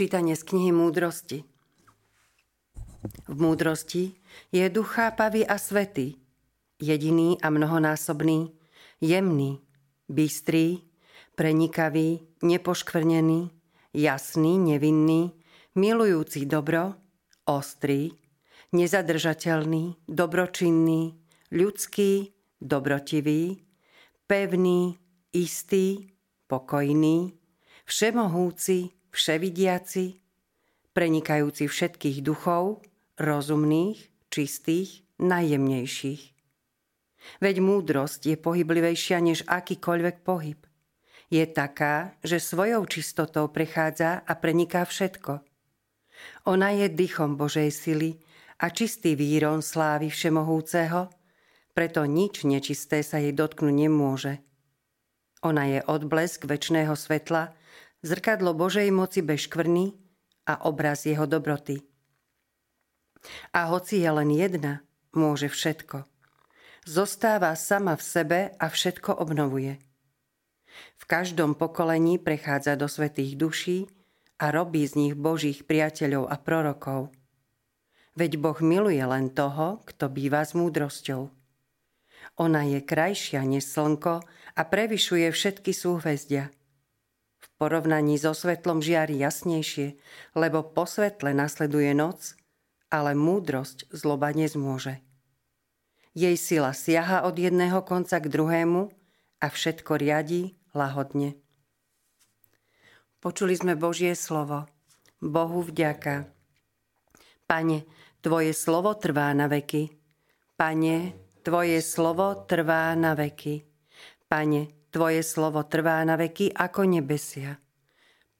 Čítanie z knihy Múdrosti. V múdrosti je duch chápavý a svetý, jediný a mnohonásobný, jemný, bystrý, prenikavý, nepoškvrnený, jasný, nevinný, milujúci dobro, ostrý, nezadržateľný, dobročinný, ľudský, dobrotivý, pevný, istý, pokojný, všemohúci, vševidiaci, prenikajúci všetkých duchov, rozumných, čistých, najjemnejších. Veď múdrosť je pohyblivejšia než akýkoľvek pohyb. Je taká, že svojou čistotou prechádza a preniká všetko. Ona je dychom Božej sily a čistý výron slávy Všemohúceho, preto nič nečisté sa jej dotknúť nemôže. Ona je odblesk väčšného svetla, zrkadlo Božej moci bez škvrny a obraz jeho dobroty. A hoci je len jedna, môže všetko. Zostáva sama v sebe a všetko obnovuje. V každom pokolení prechádza do svetých duší a robí z nich Božích priateľov a prorokov. Veď Boh miluje len toho, kto býva s múdrosťou. Ona je krajšia než slnko a prevyšuje všetky súhvezdia. Porovnaní so svetlom žiari jasnejšie, lebo po svetle nasleduje noc, ale múdrosť zloba nezmôže. Jej sila siaha od jedného konca k druhému a všetko riadí lahodne. Počuli sme Božie slovo. Bohu vďaka. Pane, Tvoje slovo trvá na veky. Pane, Tvoje slovo trvá na veky. Pane, Tvoje slovo trvá na veky ako nebesia.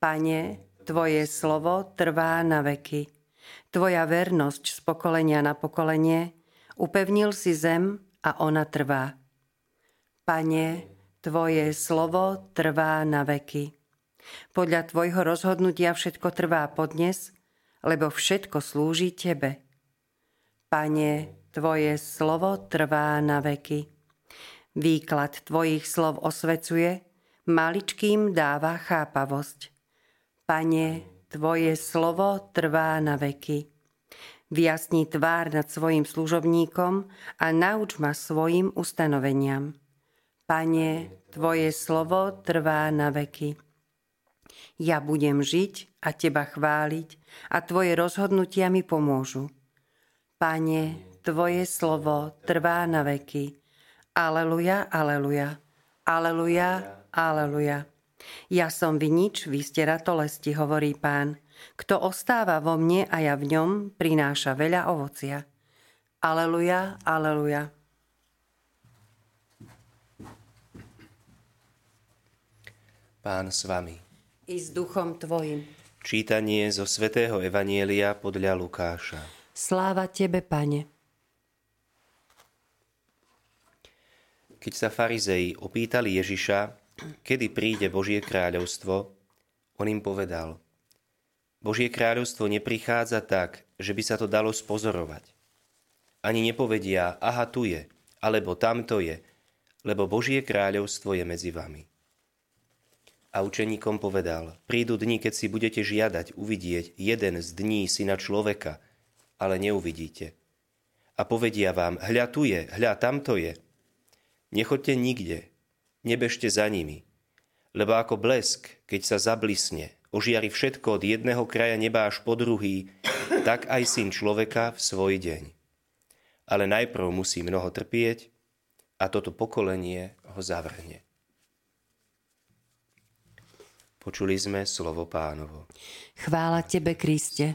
Pane, Tvoje slovo trvá na veky. Tvoja vernosť z pokolenia na pokolenie upevnil si zem a ona trvá. Pane, Tvoje slovo trvá na veky. Podľa Tvojho rozhodnutia všetko trvá podnes, lebo všetko slúži Tebe. Pane, Tvoje slovo trvá na veky. Výklad Tvojich slov osvecuje, maličkým dáva chápavosť. Pane, Tvoje slovo trvá na veky. Vyjasni tvár nad svojim služobníkom a nauč ma svojim ustanoveniam. Pane, Tvoje slovo trvá na veky. Ja budem žiť a Teba chváliť a Tvoje rozhodnutia mi pomôžu. Pane, Tvoje slovo trvá na veky. Aleluja, aleluja, aleluja, aleluja. Ja som vinič, vy ste ratolesti, hovorí pán. Kto ostáva vo mne a ja v ňom, prináša veľa ovocia. Aleluja, aleluja. Pán s vami. I s duchom tvojim. Čítanie zo svätého Evanielia podľa Lukáša. Sláva tebe, pane. Keď sa farizei opýtali Ježiša, kedy príde Božie kráľovstvo, on im povedal, Božie kráľovstvo neprichádza tak, že by sa to dalo spozorovať. Ani nepovedia, aha, tu je, alebo tamto je, lebo Božie kráľovstvo je medzi vami. A učeníkom povedal, prídu dni, keď si budete žiadať uvidieť jeden z dní syna človeka, ale neuvidíte. A povedia vám, hľa tu je, hľa tamto je, Nechoďte nikde, nebežte za nimi, lebo ako blesk, keď sa zablisne, ožiari všetko od jedného kraja neba až po druhý, tak aj syn človeka v svoj deň. Ale najprv musí mnoho trpieť a toto pokolenie ho zavrhne. Počuli sme slovo pánovo. Chvála tebe, Kriste.